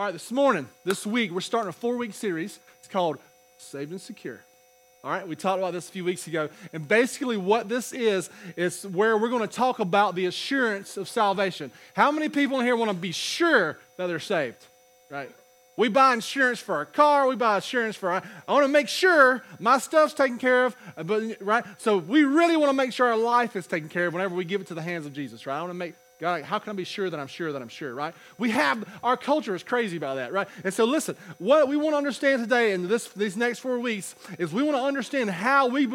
All right, this morning, this week, we're starting a four week series. It's called Saved and Secure. All right, we talked about this a few weeks ago. And basically, what this is, is where we're going to talk about the assurance of salvation. How many people in here want to be sure that they're saved? Right? We buy insurance for our car. We buy insurance for our, I want to make sure my stuff's taken care of. But right, so we really want to make sure our life is taken care of whenever we give it to the hands of Jesus. Right? I want to make God, how can I be sure that I'm sure that I'm sure, right? We have, our culture is crazy about that, right? And so listen, what we want to understand today in this, these next four weeks is we want to understand how we,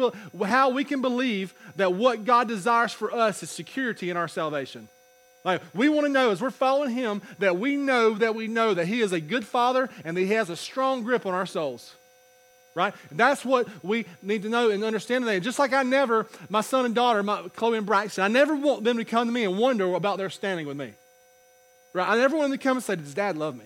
how we can believe that what God desires for us is security in our salvation. Like we want to know as we're following him that we know that we know that he is a good father and that he has a strong grip on our souls right? That's what we need to know and understand today. Just like I never, my son and daughter, my, Chloe and Braxton, I never want them to come to me and wonder about their standing with me. Right? I never want them to come and say, Does dad love me?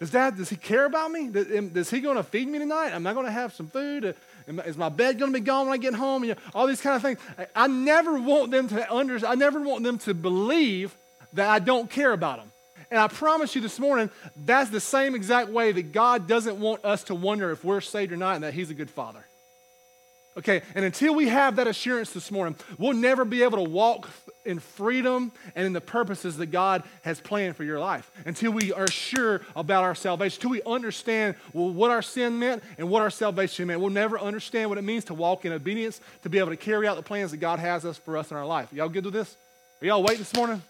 Does dad, does he care about me? Is he going to feed me tonight? Am I going to have some food? Is my bed going to be gone when I get home? You know, all these kind of things. I, never want them to under, I never want them to believe that I don't care about them. And I promise you this morning, that's the same exact way that God doesn't want us to wonder if we're saved or not and that He's a good Father. Okay, and until we have that assurance this morning, we'll never be able to walk in freedom and in the purposes that God has planned for your life. Until we are sure about our salvation, until we understand well, what our sin meant and what our salvation meant. We'll never understand what it means to walk in obedience, to be able to carry out the plans that God has us for us in our life. Y'all good with this? Are y'all waiting this morning?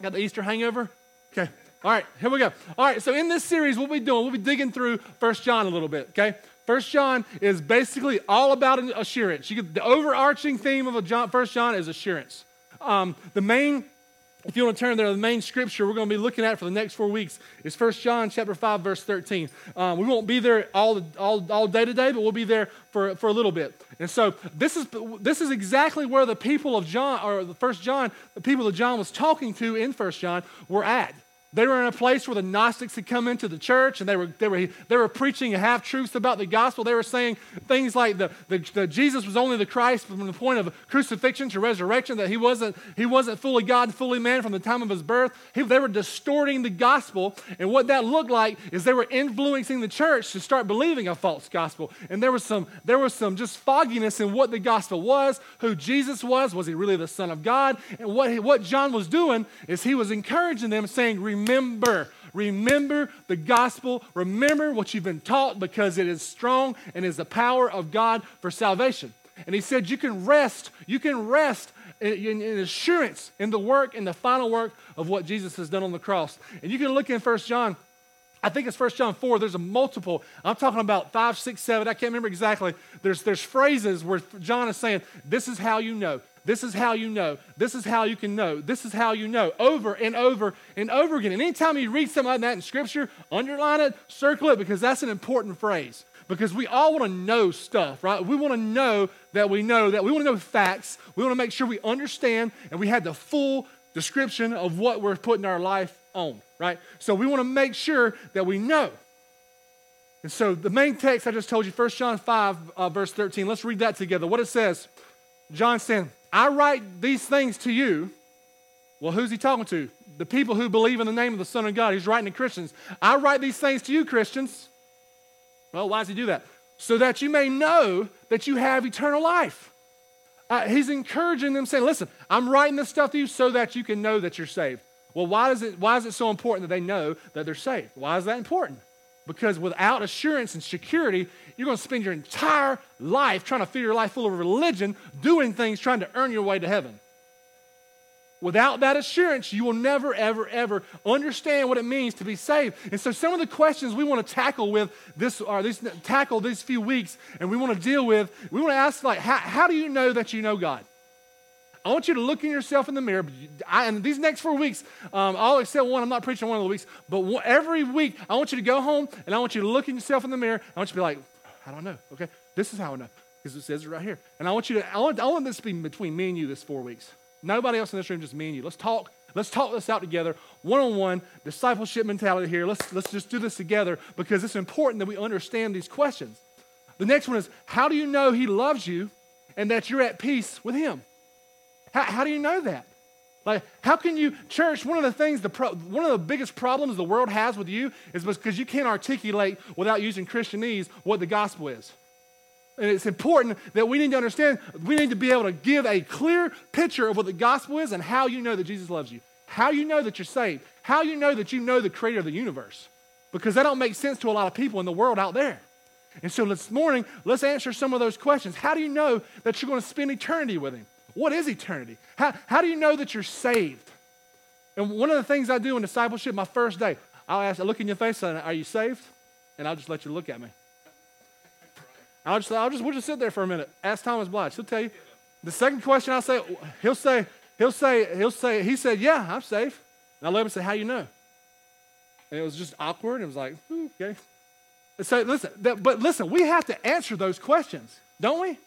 Got the Easter hangover? Okay. All right, here we go. All right, so in this series, what we'll be doing, we'll be digging through First John a little bit, okay? First John is basically all about assurance. Get, the overarching theme of John, First John is assurance. Um, the main, if you want to turn there, the main scripture we're going to be looking at for the next four weeks is First John chapter 5, verse 13. Um, we won't be there all, all, all day today, but we'll be there for, for a little bit. And so this is, this is exactly where the people of John, or the First John, the people that John was talking to in First John were at. They were in a place where the Gnostics had come into the church and they were, they were, they were preaching half truths about the gospel. They were saying things like the, the, the, Jesus was only the Christ from the point of crucifixion to resurrection, that he wasn't, he wasn't fully God, fully man from the time of his birth. He, they were distorting the gospel. And what that looked like is they were influencing the church to start believing a false gospel. And there was some, there was some just fogginess in what the gospel was, who Jesus was. Was he really the Son of God? And what, what John was doing is he was encouraging them, saying, remember. Remember the gospel. Remember what you've been taught because it is strong and is the power of God for salvation. And he said, You can rest, you can rest in, in, assurance in the work, in the final work of what Jesus has done on the cross. And you can look in First John. I think it's First John 4. There's a multiple. I'm talking about 5, 6, 7. I can't remember exactly. There's, there's phrases where John is saying, This is how you know. This is how you know. This is how you can know. This is how you know. Over and over and over again. And anytime you read something like that in Scripture, underline it, circle it, because that's an important phrase. Because we all want to know stuff, right? We want to know that we know that. We want to know facts. We want to make sure we understand and we have the full description of what we're putting our life on, right? So we want to make sure that we know. And so the main text I just told you, 1 John 5, uh, verse 13, let's read that together. What it says John saying, I write these things to you. Well, who's he talking to? The people who believe in the name of the Son of God. He's writing to Christians. I write these things to you, Christians. Well, why does he do that? So that you may know that you have eternal life. Uh, he's encouraging them, saying, Listen, I'm writing this stuff to you so that you can know that you're saved. Well, why it, why is it so important that they know that they're saved? Why is that important? Because without assurance and security, you're going to spend your entire life trying to fill your life full of religion, doing things, trying to earn your way to heaven. Without that assurance, you will never, ever, ever understand what it means to be saved. And so, some of the questions we want to tackle with this, or these, tackle these few weeks, and we want to deal with, we want to ask, like, how, how do you know that you know God? I want you to look in yourself in the mirror. I, and these next four weeks, um, except one. I'm not preaching one of the weeks, but every week, I want you to go home and I want you to look in yourself in the mirror. I want you to be like, I don't know. Okay, this is how I know because it says it right here. And I want you to. I want, I want this to be between me and you this four weeks. Nobody else in this room, just me and you. Let's talk. Let's talk this out together, one on one, discipleship mentality here. Let's, let's just do this together because it's important that we understand these questions. The next one is how do you know He loves you and that you're at peace with Him? How, how do you know that? Like, how can you, church, one of the things, the pro, one of the biggest problems the world has with you is because you can't articulate without using Christianese what the gospel is. And it's important that we need to understand, we need to be able to give a clear picture of what the gospel is and how you know that Jesus loves you, how you know that you're saved, how you know that you know the creator of the universe. Because that don't make sense to a lot of people in the world out there. And so this morning, let's answer some of those questions. How do you know that you're going to spend eternity with him? What is eternity? How, how do you know that you're saved? And one of the things I do in discipleship, my first day, I'll ask, I look in your face and are you saved? And I'll just let you look at me. I'll just, I'll just, we'll just sit there for a minute. Ask Thomas Blige. He'll tell you. The second question I'll say, he'll say, he'll say, he'll say, he said, yeah, I'm safe. And I let him say, how you know? And it was just awkward. It was like, okay. So listen, that, but listen, we have to answer those questions, don't we?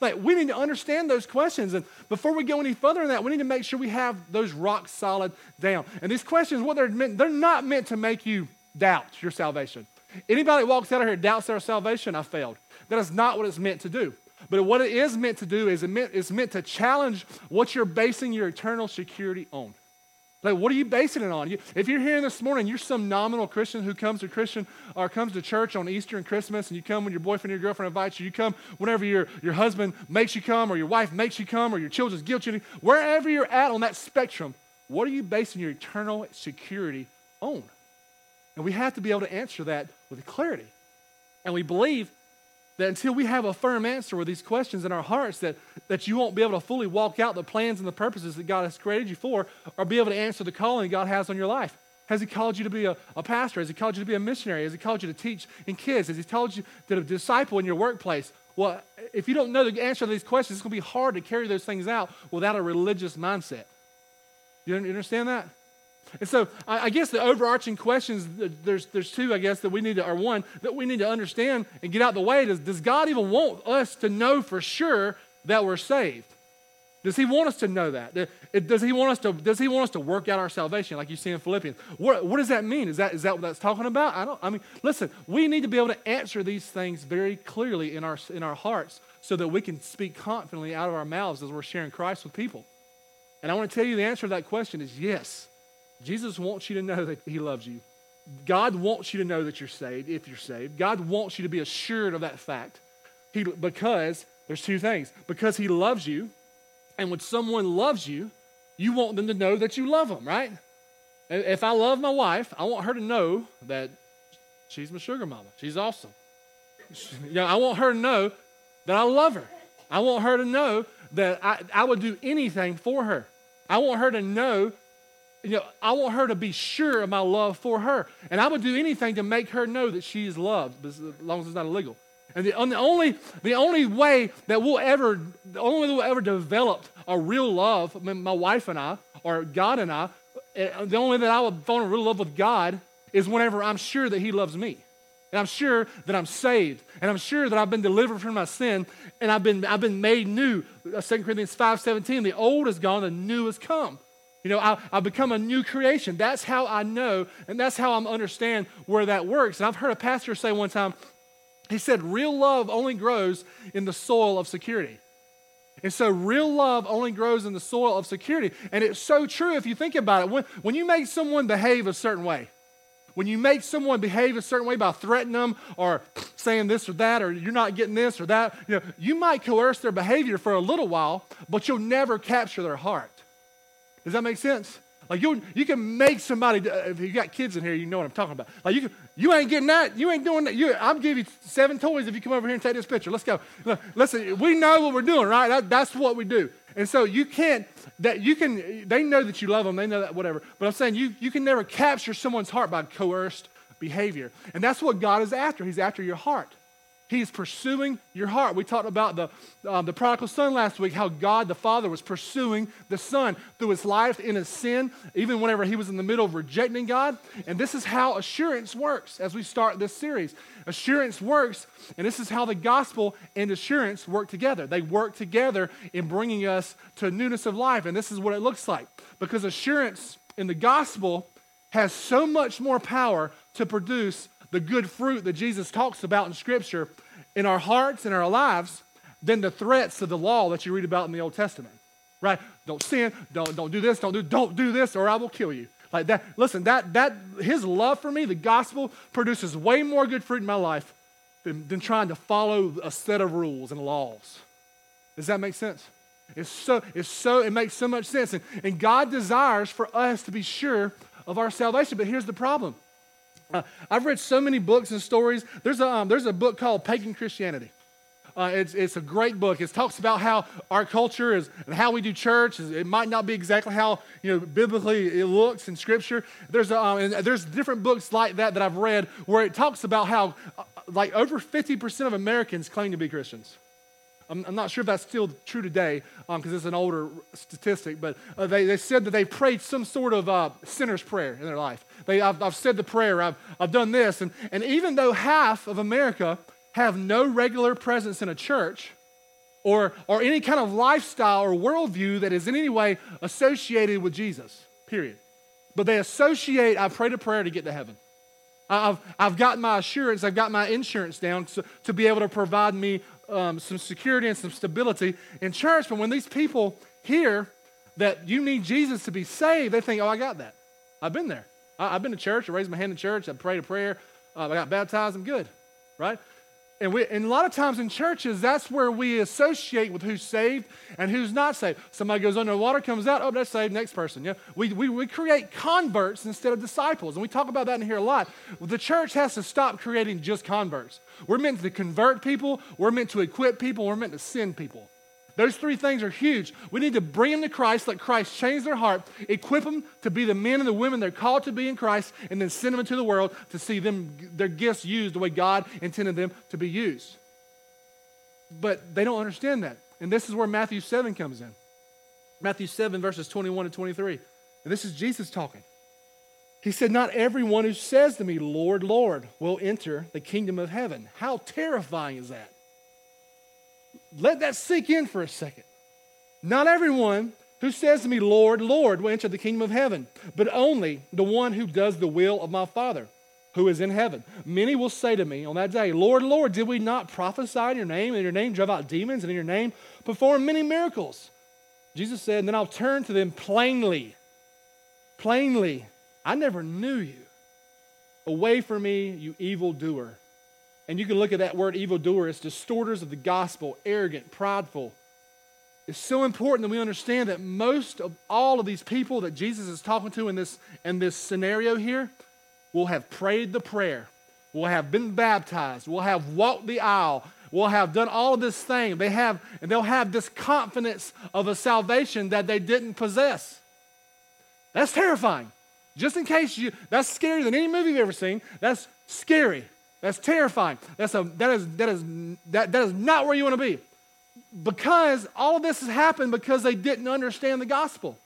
Like, we need to understand those questions. And before we go any further in that, we need to make sure we have those rock solid down. And these questions, what they're meant, they're not meant to make you doubt your salvation. Anybody that walks out of here doubts their salvation, I failed. That is not what it's meant to do. But what it is meant to do is it meant, it's meant to challenge what you're basing your eternal security on. Like, what are you basing it on? You, if you're here this morning, you're some nominal Christian who comes to Christian or comes to church on Easter and Christmas, and you come when your boyfriend or your girlfriend invites you. You come whenever your, your husband makes you come, or your wife makes you come, or your children's guilt you. Wherever you're at on that spectrum, what are you basing your eternal security on? And we have to be able to answer that with clarity. And we believe that until we have a firm answer with these questions in our hearts, that, that you won't be able to fully walk out the plans and the purposes that God has created you for, or be able to answer the calling God has on your life. Has He called you to be a, a pastor? Has He called you to be a missionary? Has He called you to teach in kids? Has He called you to disciple in your workplace? Well, if you don't know the answer to these questions, it's going to be hard to carry those things out without a religious mindset. You understand that? And so I, I, guess the overarching questions, there's, there's two, I guess, that we need to, or one, that we need to understand and get out the way is, does God even want us to know for sure that we're saved? Does he want us to know that? Does he want us to, does he want us to work out our salvation like you see in Philippians? What, what does that mean? Is that, is that what that's talking about? I don't, I mean, listen, we need to be able to answer these things very clearly in our, in our hearts so that we can speak confidently out of our mouths as we're sharing Christ with people. And I want to tell you the answer to that question is yes. Jesus wants you to know that He loves you. God wants you to know that you're saved if you're saved. God wants you to be assured of that fact. He, because there's two things. Because He loves you, and when someone loves you, you want them to know that you love them, right? If I love my wife, I want her to know that she's my sugar mama. She's awesome. Know, I want her to know that I love her. I want her to know that I, I would do anything for her. I want her to know you know, I want her to be sure of my love for her. And I would do anything to make her know that she is loved, as long as it's not illegal. And the, the, only, the only way that we'll ever, the only way that we'll ever develop a real love, I mean, my wife and I, or God and I, eh, the only way that I will fall in real love with God is whenever I'm sure that He loves me. And I'm sure that I'm saved. And I'm sure that I've been delivered from my sin and I've been, I've been made new. 2 Corinthians 5.17, the old is gone, the new has come. You know, I, I become a new creation. That's how I know, and that's how I'm understand where that works. And I've heard a pastor say one time, he said, real love only grows in the soil of security. And so real love only grows in the soil of security. And it's so true if you think about it. When, when you make someone behave a certain way, when you make someone behave a certain way by threatening them or saying this or that, or you're not getting this or that, you know, you might coerce their behavior for a little while, but you'll never capture their heart. Does that make sense? Like you, you can make somebody. Uh, if you got kids in here, you know what I'm talking about. Like you, you ain't getting that. You ain't doing that. You, I'm giving you seven toys if you come over here and take this picture. Let's go. Listen, we know what we're doing, right? That, that's what we do. And so you can't. That you can. They know that you love them. They know that whatever. But I'm saying you, you can never capture someone's heart by coerced behavior. And that's what God is after. He's after your heart. He's pursuing your heart. We talked about the, um, the prodigal son last week, how God the Father was pursuing the son through his life in his sin, even whenever he was in the middle of rejecting God. And this is how assurance works as we start this series. Assurance works, and this is how the gospel and assurance work together. They work together in bringing us to newness of life, and this is what it looks like. Because assurance in the gospel has so much more power to produce the good fruit that Jesus talks about in Scripture in our hearts and our lives than the threats of the law that you read about in the Old Testament. right? Don't sin, don't, don't do this, don't do, don't do this, or I will kill you. Like that, listen, that that his love for me, the gospel produces way more good fruit in my life than, than trying to follow a set of rules and laws. Does that make sense? It's so, it's so, it makes so much sense. And, and God desires for us to be sure of our salvation. But here's the problem. Uh, I've read so many books and stories. There's a, um, there's a book called Pagan Christianity. Uh, it's, it's a great book. It talks about how our culture is and how we do church. It might not be exactly how you know biblically it looks in Scripture. There's a, um, and there's different books like that that I've read where it talks about how uh, like over 50% of Americans claim to be Christians. I'm, I'm not sure if that's still true today because um, it's an older statistic, but uh, they, they said that they prayed some sort of uh, sinner's prayer in their life. They, I've, I've said the prayer, I've, I've done this. And, and even though half of America have no regular presence in a church or, or any kind of lifestyle or worldview that is in any way associated with Jesus, period. But they associate, I prayed a prayer to get to heaven. I've, I've got my assurance, I've got my insurance down to, to be able to provide me um, some security and some stability in church. But when these people hear that you need Jesus to be saved, they think, oh, I got that. I've been there. I, have been to church. I raised my hand in church. I prayed a prayer. Uh, I got baptized. I'm good, right? And, we, and a lot of times in churches, that's where we associate with who's saved and who's not saved. Somebody goes oh, under the water, comes out, oh, that's saved, next person. Yeah? We, we, we create converts instead of disciples. And we talk about that in here a lot. The church has to stop creating just converts. We're meant to convert people, we're meant to equip people, we're meant to send people. Those three things are huge. We need to bring them to Christ, let Christ change their heart, equip them to be the men and the women they're called to be in Christ, and then send them into the world to see them their gifts used the way God intended them to be used. But they don't understand that. And this is where Matthew 7 comes in. Matthew 7, verses 21 and 23. And this is Jesus talking. He said, Not everyone who says to me, Lord, Lord, will enter the kingdom of heaven. How terrifying is that? Let that sink in for a second. Not everyone who says to me, Lord, Lord, will enter the kingdom of heaven, but only the one who does the will of my Father who is in heaven. Many will say to me on that day, Lord, Lord, did we not prophesy in your name, and in your name drive out demons, and in your name perform many miracles? Jesus said, and then I'll turn to them plainly. Plainly, I never knew you. Away from me, you evildoer. And you can look at that word evildoer as distorters of the gospel, arrogant, prideful. It's so important that we understand that most of all of these people that Jesus is talking to in this, in this scenario here will have prayed the prayer, will have been baptized, will have walked the aisle, will have done all of this thing. They have, and they'll have this confidence of a salvation that they didn't possess. That's terrifying. Just in case you, that's scarier than any movie you've ever seen. That's scary. That's terrifying. That's a, that, is, that, is, that, that is not where you want to be. Because all of this has happened because they didn't understand the gospel.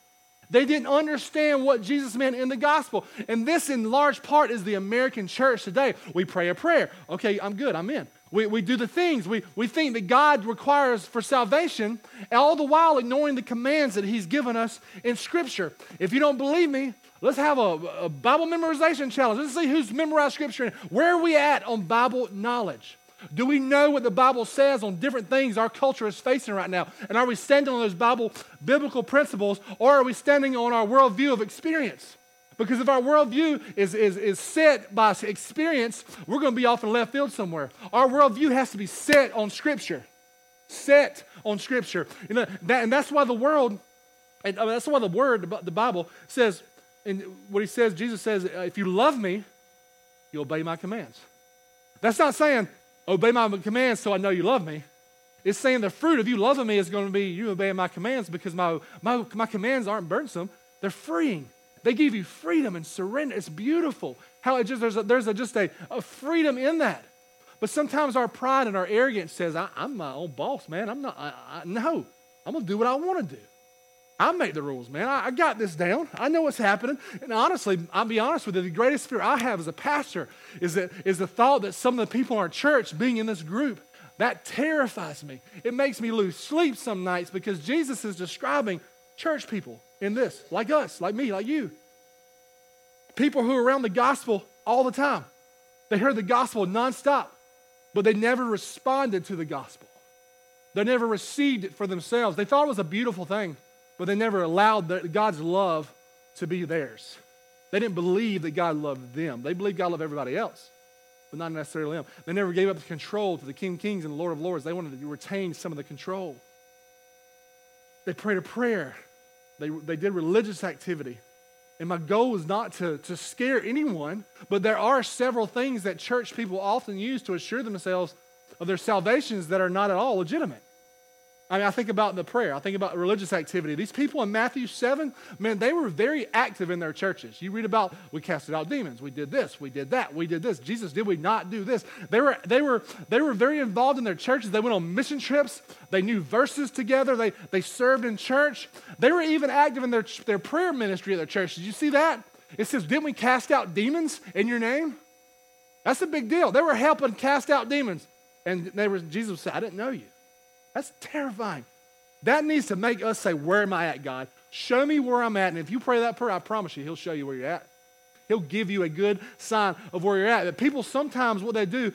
They didn't understand what Jesus meant in the gospel. And this, in large part, is the American church today. We pray a prayer. Okay, I'm good, I'm in. We, we do the things we, we think that God requires for salvation, all the while ignoring the commands that He's given us in Scripture. If you don't believe me, Let's have a, a Bible memorization challenge. Let's see who's memorized Scripture. and Where are we at on Bible knowledge? Do we know what the Bible says on different things our culture is facing right now? And are we standing on those Bible biblical principles or are we standing on our worldview of experience? Because if our worldview is, is, is set by experience, we're going to be off in left field somewhere. Our worldview has to be set on Scripture. Set on Scripture. You know, that, and that's why the world, and I mean, that's why the Word, the Bible says, and what he says, Jesus says, uh, if you love me, you obey my commands. That's not saying, obey my commands so I know you love me. It's saying the fruit of you loving me is going to be you obeying my commands because my, my, my commands aren't burdensome. They're freeing. They give you freedom and surrender. It's beautiful how it just, there's, a, there's a, just a, a freedom in that. But sometimes our pride and our arrogance says, I, am my own boss, man. I'm not, I, I, no, I'm going to do what I want to do. I make the rules, man. I, I, got this down. I know what's happening. And honestly, I'll be honest with you, the greatest fear I have as a pastor is, that, is the thought that some of the people in our church being in this group, that terrifies me. It makes me lose sleep some nights because Jesus is describing church people in this, like us, like me, like you. People who are around the gospel all the time. They heard the gospel nonstop, but they never responded to the gospel. They never received it for themselves. They thought it was a beautiful thing. But they never allowed the, God's love to be theirs. They didn't believe that God loved them. They believed God loved everybody else, but not necessarily them. They never gave up the control to the King Kings and the Lord of Lords. They wanted to retain some of the control. They prayed a prayer. They, they did religious activity. And my goal is not to, to scare anyone, but there are several things that church people often use to assure themselves of their salvations that are not at all legitimate. I mean, I think about the prayer. I think about religious activity. These people in Matthew 7, man, they were very active in their churches. You read about, we casted out demons. We did this. We did that. We did this. Jesus, did we not do this? They were, they were, they were very involved in their churches. They went on mission trips. They knew verses together. They, they served in church. They were even active in their, their prayer ministry at their church. Did you see that? It says, didn't we cast out demons in your name? That's a big deal. They were helping cast out demons. And they were, Jesus said, I didn't know you. That's terrifying. That needs to make us say, Where am I at, God? Show me where I'm at. And if you pray that prayer, I promise you, He'll show you where you're at. He'll give you a good sign of where you're at. But people sometimes, what they do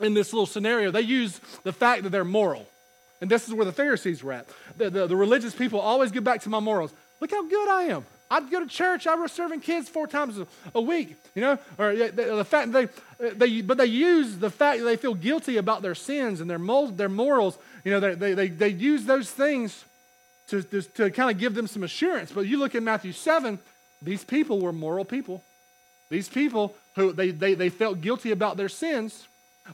in this little scenario, they use the fact that they're moral. And this is where the Pharisees were at. The, the, the religious people always get back to my morals. Look how good I am. I'd go to church. I was serving kids four times a, week, you know. Or the, fact they, they, but they use the fact that they feel guilty about their sins and their mold, their morals. You know, they, they, they use those things to, to, to kind of give them some assurance. But you look at Matthew seven; these people were moral people. These people who they, they, they felt guilty about their sins.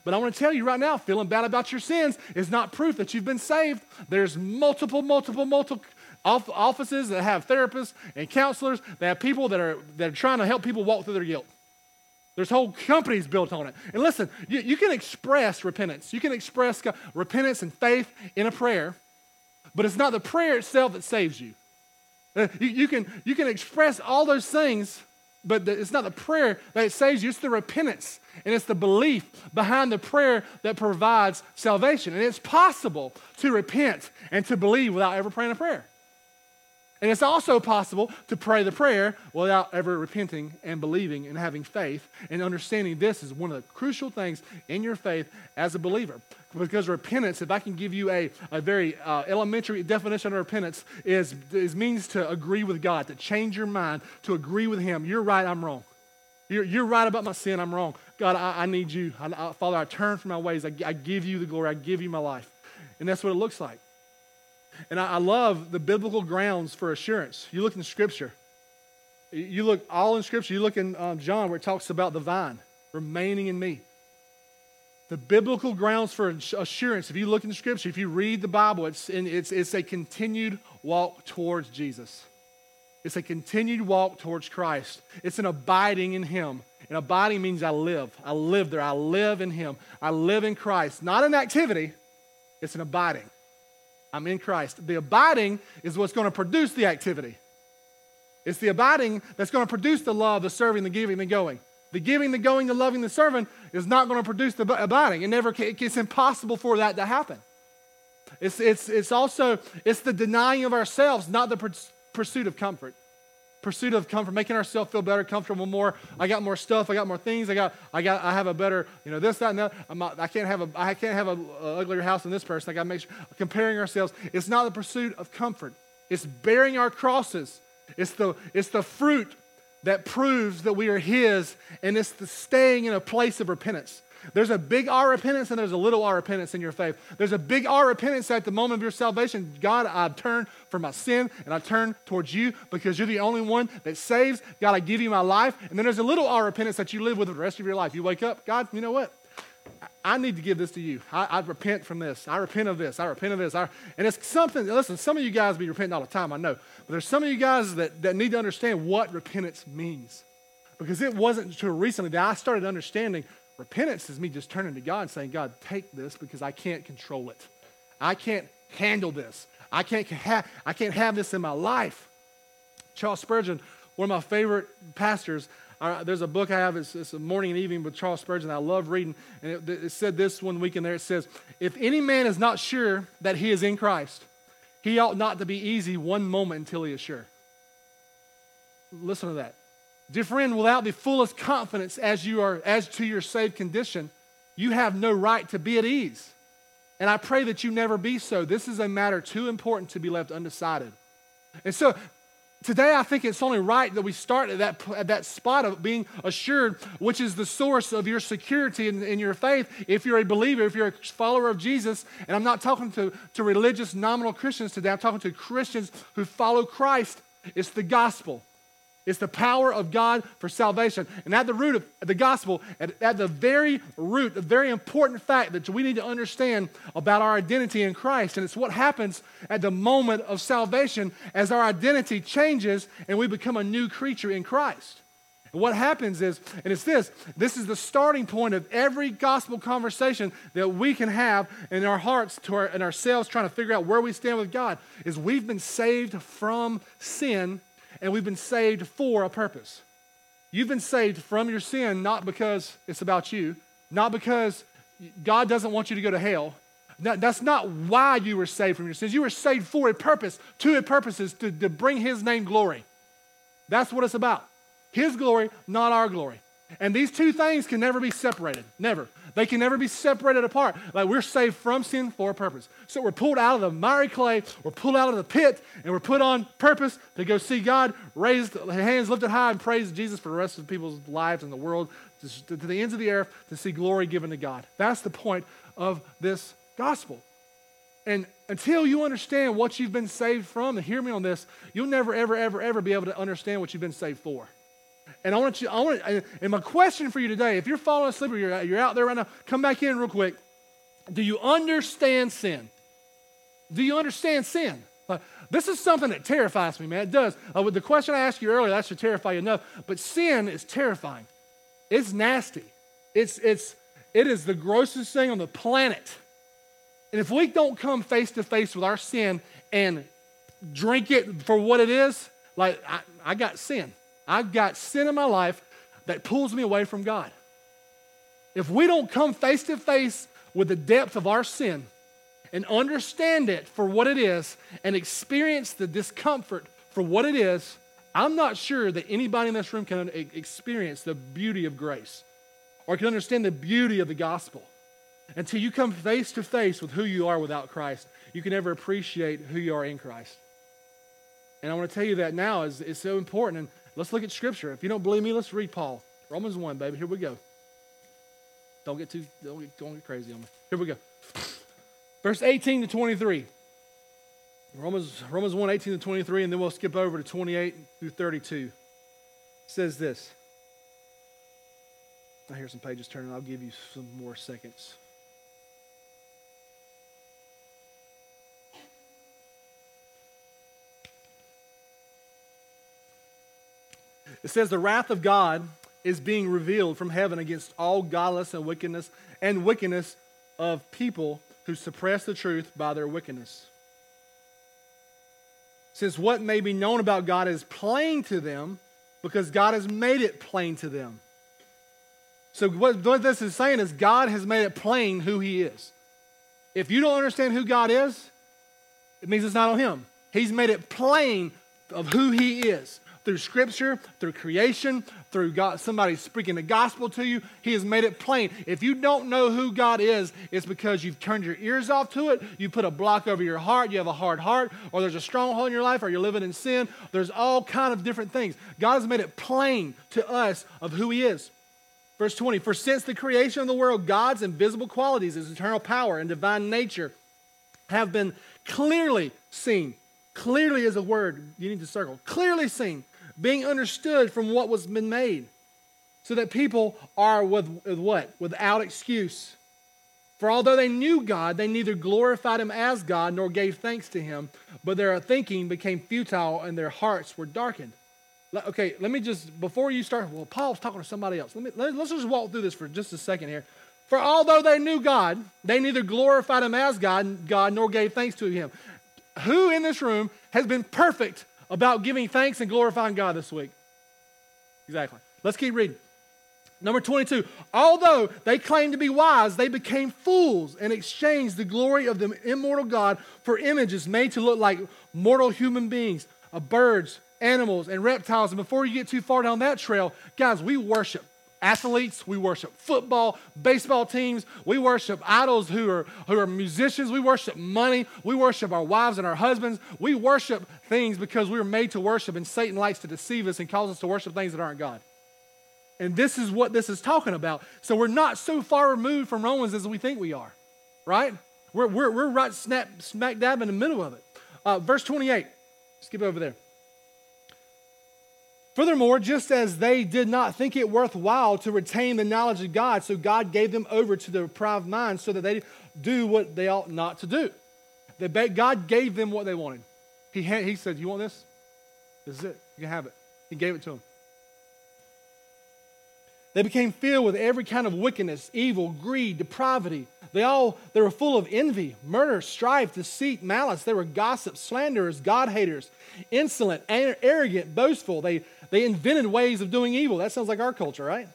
But I want to tell you right now, feeling bad about your sins is not proof that you've been saved. There's multiple, multiple, multiple offices that have therapists and counselors that have people that are, that are trying to help people walk through their guilt. There's whole companies built on it. And listen, you, you can express repentance. You can express repentance and faith in a prayer, but it's not the prayer itself that saves you. Uh, you, you, can, you can express all those things, but the, it's not the prayer that saves you, it's the repentance and it's the belief behind the prayer that provides salvation. And it's possible to repent and to believe without ever praying a prayer. And it's also possible to pray the prayer without ever repenting and believing and having faith and understanding this is one of the crucial things in your faith as a believer. Because repentance, if I can give you a, a very uh, elementary definition of repentance, is, is means to agree with God, to change your mind, to agree with Him. You're right, I'm wrong. You're, you're right about my sin, I'm wrong. God, I, I need you. I, I, Father, I turn from my ways. I, I give you the glory. I give you my life. And that's what it looks like. And I, I love the biblical grounds for assurance. You look in Scripture. You look all in Scripture. You look in um, John where it talks about the vine remaining in me. The biblical grounds for assurance, if you look in the Scripture, if you read the Bible, it's, it's, it's a continued walk towards Jesus. It's a continued walk towards Christ. It's an abiding in Him. And abiding means I live. I live there. I live in Him. I live in Christ. Not an activity, it's an abiding. I'm in Christ. The abiding is what's going to produce the activity. It's the abiding that's going to produce the love, the serving, the giving, the going. The giving, the going, the loving, the serving is not going to produce the abiding. It never, it's impossible for that to happen. It's, it's, it's also, it's the denying of ourselves, not the pursuit of comfort pursuit of comfort, making ourselves feel better, comfortable more. I got more stuff. I got more things. I got, I got, I have a better, you know, this, that, and that. I'm I can't have a, I can't have a, a uglier house than this person. I got to make sure. Comparing ourselves. It's not the pursuit of comfort. It's bearing our crosses. It's the, it's the fruit that proves that we are His, and it's the staying in a place of repentance. There's a big R repentance and there's a little R repentance in your faith. There's a big R repentance at the moment of your salvation. God, I turn from my sin and I turn towards you because you're the only one that saves. God, I give you my life. And then there's a little R repentance that you live with the rest of your life. You wake up, God, you know what? I need to give this to you. I, I, repent from this. I repent of this. I repent of this. I, and it's something, listen, some of you guys be repenting all the time, I know. But there's some of you guys that, that need to understand what repentance means. Because it wasn't until recently that I started understanding Repentance is me just turning to God and saying, God, take this because I can't control it. I can't handle this. I can't, ha- I can't have this in my life. Charles Spurgeon, one of my favorite pastors, there's a book I have, it's, it's, a morning and evening with Charles Spurgeon I love reading. And it, it said this one week in there it says, If any man is not sure that he is in Christ, he ought not to be easy one moment until he is sure. Listen to that. Dear friend, without the fullest confidence as you are as to your saved condition, you have no right to be at ease. And I pray that you never be so. This is a matter too important to be left undecided. And so today I think it's only right that we start at that, at that spot of being assured, which is the source of your security in, in your faith. If you're a believer, if you're a follower of Jesus, and I'm not talking to, to religious nominal Christians today, I'm talking to Christians who follow Christ. It's the gospel. It's the power of God for salvation. And at the root of the gospel, at, at, the very root, the very important fact that we need to understand about our identity in Christ. And it's what happens at the moment of salvation as our identity changes and we become a new creature in Christ. And what happens is, and it's this this is the starting point of every gospel conversation that we can have in our hearts to our, and ourselves trying to figure out where we stand with God, is we've been saved from sin and we've been saved for a purpose. You've been saved from your sin not because it's about you, not because God doesn't want you to go to hell. That's not why you were saved from your sins. You were saved for a purpose, to a purpose is to, to bring His name glory. That's what it's about. His glory, not our glory. And these two things can never be separated. Never. They can never be separated apart. Like we're saved from sin for a purpose. So we're pulled out of the miry clay, we're pulled out of the pit, and we're put on purpose to go see God, raised, hands lifted high, and praise Jesus for the rest of people's lives in the world, to, to the ends of the earth, to see glory given to God. That's the point of this gospel. And until you understand what you've been saved from, and hear me on this, you'll never, ever, ever, ever be able to understand what you've been saved for. And I want you, I want, and my question for you today, if you're falling asleep or you're, you're out there right now, come back in real quick. Do you understand sin? Do you understand sin? this is something that terrifies me, man. It does. Uh, with the question I asked you earlier, that should terrify you enough. But sin is terrifying. It's nasty. It's, it's, it is the grossest thing on the planet. And if we don't come face to face with our sin and drink it for what it is, like I, I got sin. I've got sin in my life that pulls me away from God. If we don't come face to face with the depth of our sin and understand it for what it is and experience the discomfort for what it is, I'm not sure that anybody in this room can experience the beauty of grace or can understand the beauty of the gospel. Until you come face to face with who you are without Christ, you can never appreciate who you are in Christ. And I want to tell you that now is, is so important. And Let's look at Scripture. If you don't believe me, let's read Paul. Romans 1, baby. Here we go. Don't get too, don't get, don't get crazy on me. Here we go. Verse 18 to 23. Romans, Romans 1, 18 to 23, and then we'll skip over to 28 through 32. It says this. I hear some pages turning. I'll give you some more seconds. It says, The wrath of God is being revealed from heaven against all godless and wickedness and wickedness of people who suppress the truth by their wickedness. Since what may be known about God is plain to them because God has made it plain to them. So, what, what this is saying is God has made it plain who He is. If you don't understand who God is, it means it's not on Him. He's made it plain of who He is through scripture, through creation, through God, somebody speaking the gospel to you. He has made it plain. If you don't know who God is, it's because you've turned your ears off to it, you put a block over your heart, you have a hard heart, or there's a stronghold in your life, or you're living in sin. There's all kind of different things. God has made it plain to us of who he is. Verse 20, for since the creation of the world, God's invisible qualities, his eternal power and divine nature have been clearly seen. Clearly is a word you need to circle. Clearly seen being understood from what was been made, so that people are with, with what? Without excuse. For although they knew God, they neither glorified him as God nor gave thanks to him, but their thinking became futile and their hearts were darkened. Okay, let me just, before you start, well, Paul's talking to somebody else. Let me, let, let's just walk through this for just a second here. For although they knew God, they neither glorified him as God, God nor gave thanks to him. Who in this room has been perfect about giving thanks and glorifying God this week. Exactly. Let's keep reading. Number 22. Although they claimed to be wise, they became fools and exchanged the glory of the immortal God for images made to look like mortal human beings, of birds, animals, and reptiles. And before you get too far down that trail, guys, we worship athletes, we worship football, baseball teams, we worship idols who are, who are musicians, we worship money, we worship our wives and our husbands, we worship things because we were made to worship, and Satan likes to deceive us and cause us to worship things that aren't God. And this is what this is talking about. So we're not so far removed from Romans as we think we are, right? We're, we're, we're right snap, smack dab in the middle of it. Uh, verse 28, skip over there. Furthermore, just as they did not think it worthwhile to retain the knowledge of God, so God gave them over to the depraved mind so that they do what they ought not to do. God gave them what they wanted. He, had, he said, You want this? This is it. You can have it. He gave it to them. They became filled with every kind of wickedness, evil, greed, depravity. They all they were full of envy, murder, strife, deceit, malice. They were gossips, slanderers, God haters, insolent, arrogant, boastful. They they invented ways of doing evil. That sounds like our culture, right?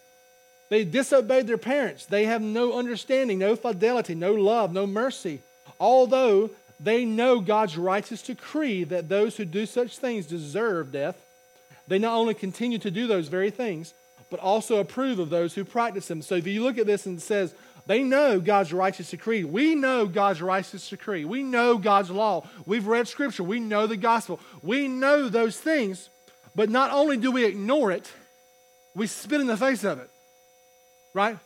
They disobeyed their parents. They have no understanding, no fidelity, no love, no mercy. Although they know God's righteous decree that those who do such things deserve death, they not only continue to do those very things, but also approve of those who practice them. So if you look at this and it says, they know God's righteous decree. We know God's righteous decree. We know God's law. We've read scripture. We know the gospel. We know those things, but not only do we ignore it, we spit in the face of it. Right?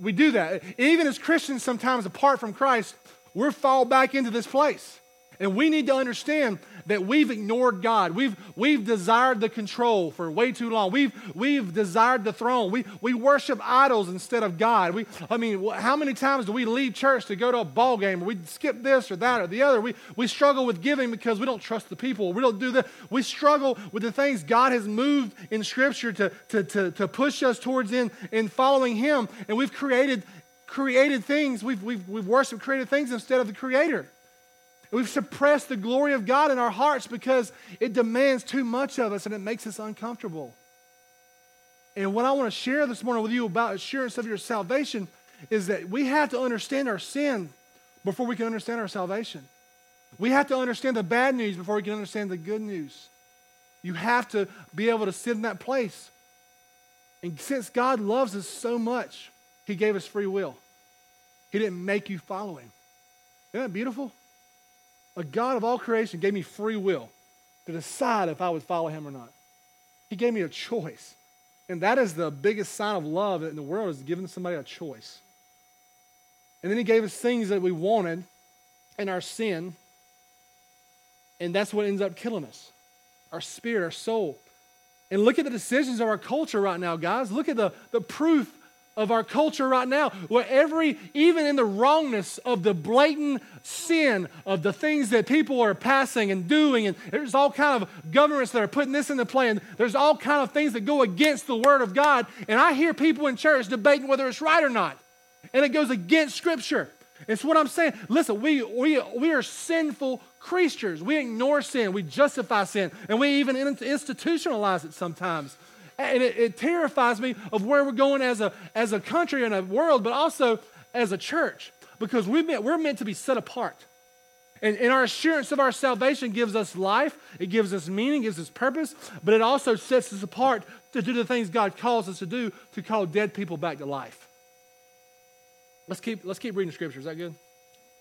We do that. Even as Christians, sometimes apart from Christ, we're fall back into this place. And we need to understand that we've ignored God. We've, we've desired the control for way too long. We've, we've desired the throne. We, we worship idols instead of God. We, I mean, how many times do we leave church to go to a ball game we skip this or that or the other? We, we struggle with giving because we don't trust the people. We don't do that. We struggle with the things God has moved in Scripture to, to, to, to push us towards in, in following Him. And we've created, created things. We've, we've, we've worshiped created things instead of the Creator. We've suppressed the glory of God in our hearts because it demands too much of us and it makes us uncomfortable. And what I want to share this morning with you about assurance of your salvation is that we have to understand our sin before we can understand our salvation. We have to understand the bad news before we can understand the good news. You have to be able to sit in that place. And since God loves us so much, He gave us free will. He didn't make you follow Him. Isn't that beautiful? A God of all creation gave me free will to decide if I would follow him or not. He gave me a choice. And that is the biggest sign of love in the world is giving somebody a choice. And then he gave us things that we wanted in our sin. And that's what ends up killing us. Our spirit, our soul. And look at the decisions of our culture right now, guys. Look at the, the proof of our culture right now, where every, even in the wrongness of the blatant sin of the things that people are passing and doing, and there's all kind of governments that are putting this into play, and there's all kind of things that go against the Word of God. And I hear people in church debating whether it's right or not, and it goes against Scripture. It's what I'm saying. Listen, we, we, we are sinful creatures. We ignore sin, we justify sin, and we even institutionalize it sometimes. And it, it terrifies me of where we're going as a, as a country and a world, but also as a church, because we meant, we're meant to be set apart. And, and, our assurance of our salvation gives us life, it gives us meaning, gives us purpose, but it also sets us apart to do the things God calls us to do to call dead people back to life. Let's keep, let's keep reading scripture. Is that good?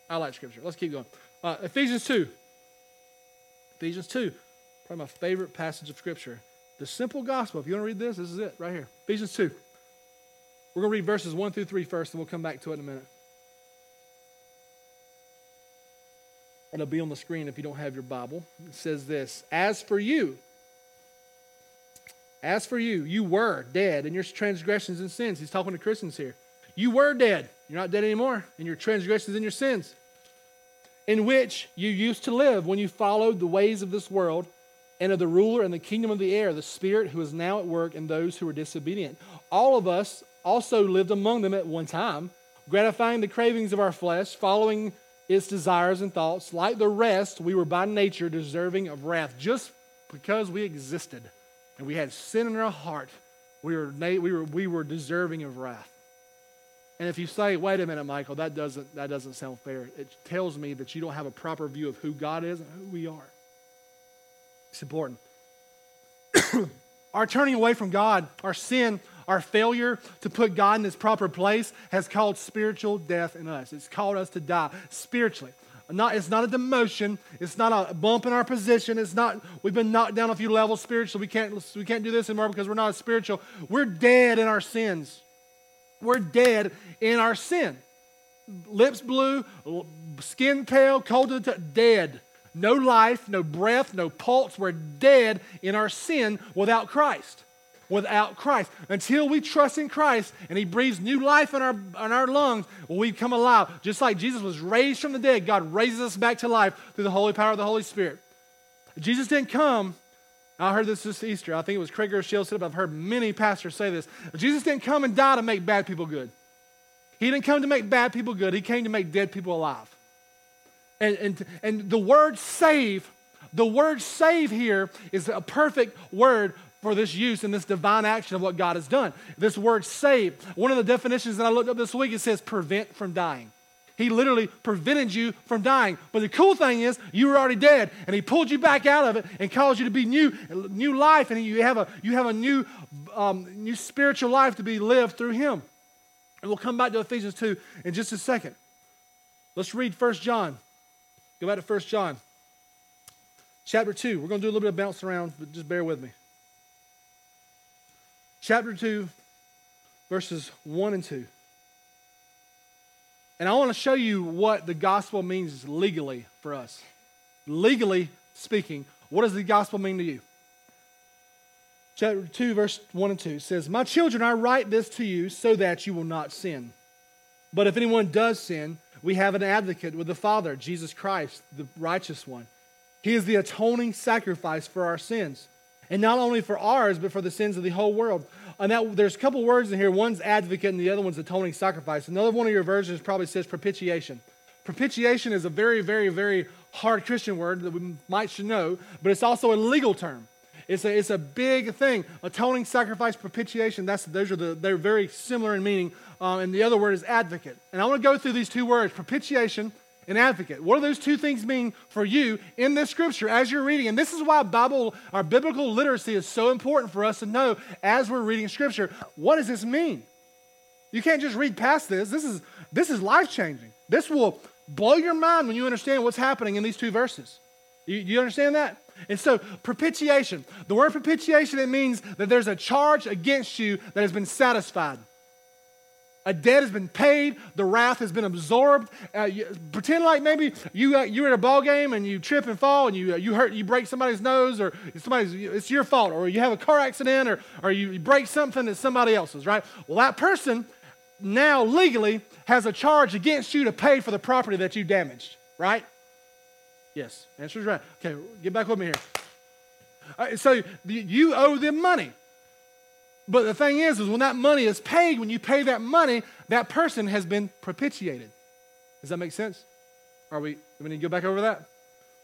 I like scripture. Let's keep going. Uh, Ephesians 2. Ephesians 2, probably my favorite passage of scripture. The simple gospel. If you want to read this, this is it right here. Ephesians 2. We're going to read verses 1 through 3 first, and we'll come back to it in a minute. It'll be on the screen if you don't have your Bible. It says this As for you, as for you, you were dead in your transgressions and sins. He's talking to Christians here. You were dead. You're not dead anymore in your transgressions and your sins, in which you used to live when you followed the ways of this world and of the ruler and the kingdom of the air, the Spirit who is now at work in those who are disobedient. All of us also lived among them at one time, gratifying the cravings of our flesh, following its desires and thoughts. Like the rest, we were by nature deserving of wrath. Just because we existed and we had sin in our heart, we were, we were, we were deserving of wrath. And if you say, wait a minute, Michael, that doesn't, that doesn't sound fair, it tells me that you don't have a proper view of who God is and who we are. It's important. our turning away from God, our sin, our failure to put God in his proper place has called spiritual death in us. It's called us to die spiritually. Not, it's not a demotion. It's not a bump in our position. It's not we've been knocked down a few levels spiritually. We can't, we can't do this anymore because we're not spiritual. We're dead in our sins. We're dead in our sin. Lips blue, skin pale, cold to the touch, dead. No life, no breath, no pulse. We're dead in our sin without Christ without Christ. Until we trust in Christ and He breathes new life in our, in our lungs, we come alive. Just like Jesus was raised from the dead, God raises us back to life through the holy power of the Holy Spirit. Jesus didn't come. I heard this this Easter. I think it was Craig Shield said it, I've heard many pastors say this. Jesus didn't come and die to make bad people good. He didn't come to make bad people good. He came to make dead people alive. And, and, and the word save, the word save here is a perfect word for this use and this divine action of what God has done. This word save, one of the definitions that I looked up this week, it says prevent from dying. He literally prevented you from dying. But the cool thing is, you were already dead, and He pulled you back out of it and caused you to be new, new life, and you have a, you have a new, um, new spiritual life to be lived through Him. And we'll come back to Ephesians 2 in just a second. Let's read 1 John. Go back to 1 John. Chapter 2. We're going to do a little bit of bounce around, but just bear with me chapter 2, verses 1 and 2. And I want to show you what the gospel means legally for us. Legally speaking, what does the gospel mean to you? Chapter 2, verse 1 and 2 says, My children, I write this to you so that you will not sin. But if anyone does sin, we have an advocate with the Father, Jesus Christ, the righteous one. He is the atoning sacrifice for our sins and not only for ours, but for the sins of the whole world. And that, there's a couple words in here. One's advocate, and the other one's atoning sacrifice. Another one of your versions probably says propitiation. Propitiation is a very, very, very hard Christian word that we might should know, but it's also a legal term. It's a, it's a big thing. Atoning sacrifice, propitiation, that's, those are the, they're very similar in meaning. Um, and the other word is advocate. And I want to go through these two words propitiation and advocate. What do those two things mean for you in this scripture as you're reading? And this is why Bible, our biblical literacy is so important for us to know as we're reading scripture. What does this mean? You can't just read past this. This is this is life changing. This will blow your mind when you understand what's happening in these two verses. You, you understand that? And so, propitiation. The word propitiation, it means that there's a charge against you that has been satisfied. A debt has been paid. The wrath has been absorbed. Uh, you, pretend like maybe you uh, you're at a ball game and you trip and fall and you uh, you hurt you break somebody's nose or somebody's it's your fault or you have a car accident or or you, you break something that's somebody else's right. Well, that person now legally has a charge against you to pay for the property that you damaged. Right? Yes. Answer's right. Okay, get back with me here. so you owe them money. But the thing is, is when that money is paid, when you pay that money, that person has been propitiated. Does that make sense? Are we, do we need to go back over that?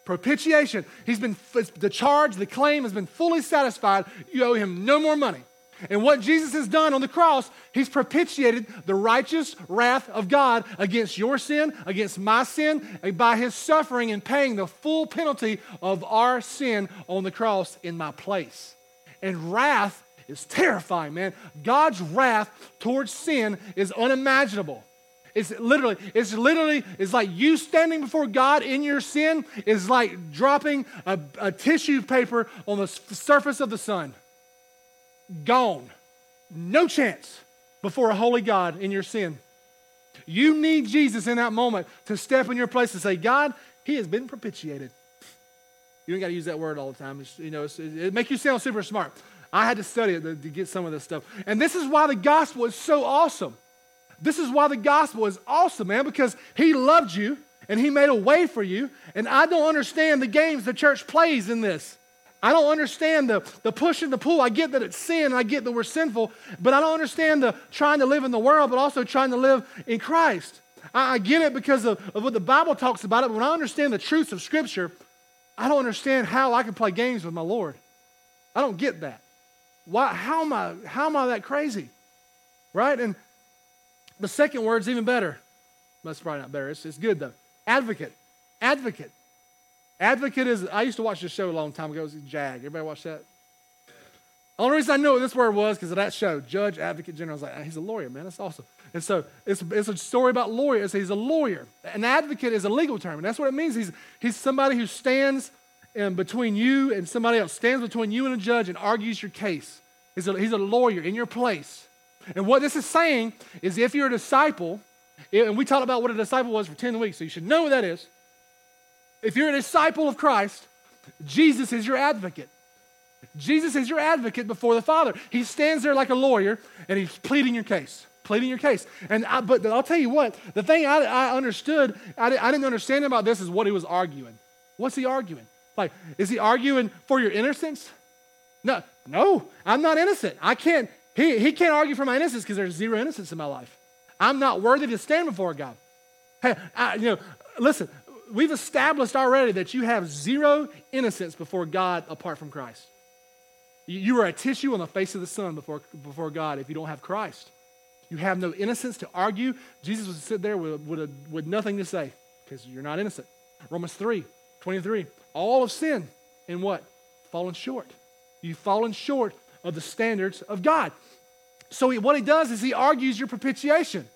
Propitiation. He's been, the charge, the claim has been fully satisfied. You owe him no more money. And what Jesus has done on the cross, he's propitiated the righteous wrath of God against your sin, against my sin, by his suffering and paying the full penalty of our sin on the cross in my place. And wrath is terrifying, man. God's wrath towards sin is unimaginable. It's literally, it's literally, it's like you standing before God in your sin is like dropping a, a tissue paper on the surface of the sun. Gone. No chance before a holy God in your sin. You need Jesus in that moment to step in your place and say, God, He has been propitiated. You don't got to use that word all the time. It's, you know, it, it make you sound super smart. I had to study it to, to get some of this stuff. And this is why the gospel is so awesome. This is why the gospel is awesome, man, because he loved you and he made a way for you. And I don't understand the games the church plays in this. I don't understand the, the push and the pull. I get that it's sin, and I get that we're sinful, but I don't understand the trying to live in the world, but also trying to live in Christ. I, I get it because of, of what the Bible talks about it, but when I understand the truths of Scripture, I don't understand how I can play games with my Lord. I don't get that. Why, how, am I, how am I that crazy? Right? And the second word's even better. That's probably not better. It's, it's good though. Advocate. Advocate. Advocate is, I used to watch this show a long time ago. It was JAG. Everybody watch that? The Only reason I know what this word was because of that show, Judge Advocate General. I was like, ah, he's a lawyer, man. That's awesome. And so it's, it's a story about lawyers. He's a lawyer. An advocate is a legal term, and that's what it means. He's, he's somebody who stands in between you and somebody else, stands between you and a judge and argues your case. He's a, he's a lawyer in your place. And what this is saying is if you're a disciple, and we talked about what a disciple was for 10 weeks, so you should know what that is. If you're a disciple of Christ, Jesus is your advocate. Jesus is your advocate before the Father. He stands there like a lawyer and he's pleading your case, pleading your case. And I, but I'll tell you what, the thing I, I understood, I, I didn't understand about this is what he was arguing. What's he arguing? Like, is he arguing for your innocence? No, no, I'm not innocent. I can't, he, he can't argue for my innocence because there's zero innocence in my life. I'm not worthy to stand before God. Hey, I, you know, listen, we've established already that you have zero innocence before God apart from Christ. You are a tissue on the face of the sun before, before God if you don't have Christ. You have no innocence to argue. Jesus would sit there with, with, a, with nothing to say because you're not innocent. Romans 3 23. All of sin and what? Fallen short. You've fallen short of the standards of God. So he, what he does is he argues your propitiation.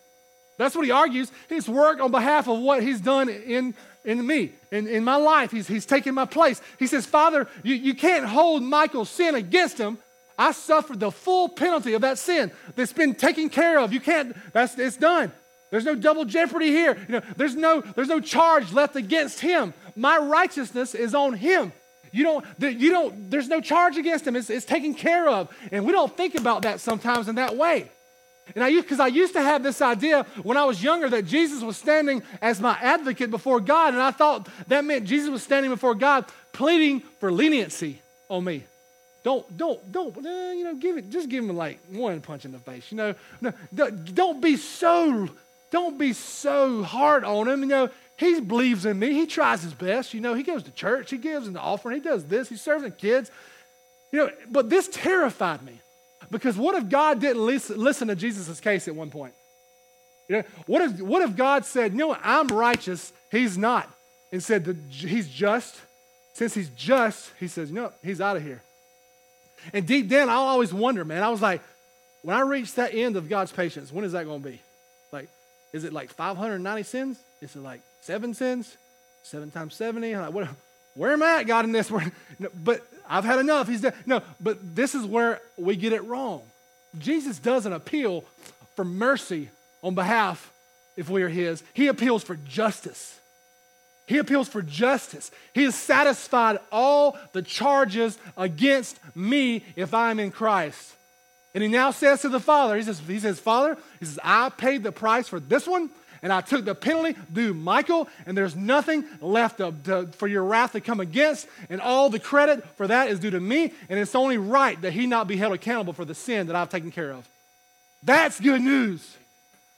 That's what he argues. He's worked on behalf of what he's done in in me, in, in my life. He's, he's taken my place. He says, Father, you, you can't hold Michael's sin against him. I suffered the full penalty of that sin that's been taken care of. You can't, that's it's done. There's no double jeopardy here. You know, there's no, there's no charge left against him. My righteousness is on him. You don't, you don't, there's no charge against him. It's, it's taken care of. And we don't think about that sometimes in that way. And I used, because I used to have this idea when I was younger that Jesus was standing as my advocate before God, and I thought that meant Jesus was standing before God pleading for leniency on me. Don't, don't, don't, uh, you know, give it, just give him like one punch in the face. You know, no, don't be so, don't be so hard on him. You know, he believes in me. He tries his best. You know, he goes to church. He gives an offering. He does this. He serves the kids. You know, but this terrified me. Because what if God didn't listen to Jesus' case at one point? You know, what, if, what if God said, you know I'm righteous, he's not, and said that he's just? Since he's just, he says, know, he's out of here. And deep down, I always wonder, man, I was like, when I reach that end of God's patience, when is that going to be? Like, is it like 590 sins? Is it like seven sins? Seven times 70? Like, what, where am I at, God, in this? but I've had enough. He's dead. No, but this is where we get it wrong. Jesus doesn't appeal for mercy on behalf if we are his. He appeals for justice. He appeals for justice. He has satisfied all the charges against me if I'm in Christ. And he now says to the Father, he says, he says, Father, he says, I paid the price for this one and I took the penalty due Michael, and there's nothing left to, to, for your wrath to come against, and all the credit for that is due to me, and it's only right that he not be held accountable for the sin that I've taken care of. That's good news.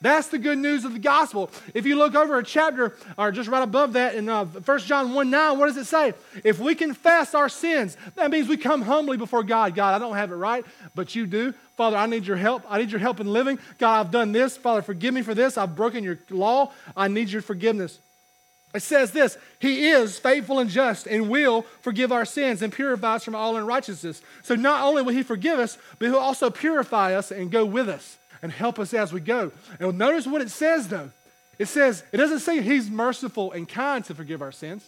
That's the good news of the gospel. If you look over a chapter, or just right above that in uh, 1 John 1 9, what does it say? If we confess our sins, that means we come humbly before God. God, I don't have it right, but you do. Father, I need your help. I need your help in living. God, I've done this. Father, forgive me for this. I've broken your law. I need your forgiveness. It says this He is faithful and just and will forgive our sins and purify us from all unrighteousness. So not only will He forgive us, but He'll also purify us and go with us and help us as we go. And notice what it says though. It says, it doesn't say he's merciful and kind to forgive our sins.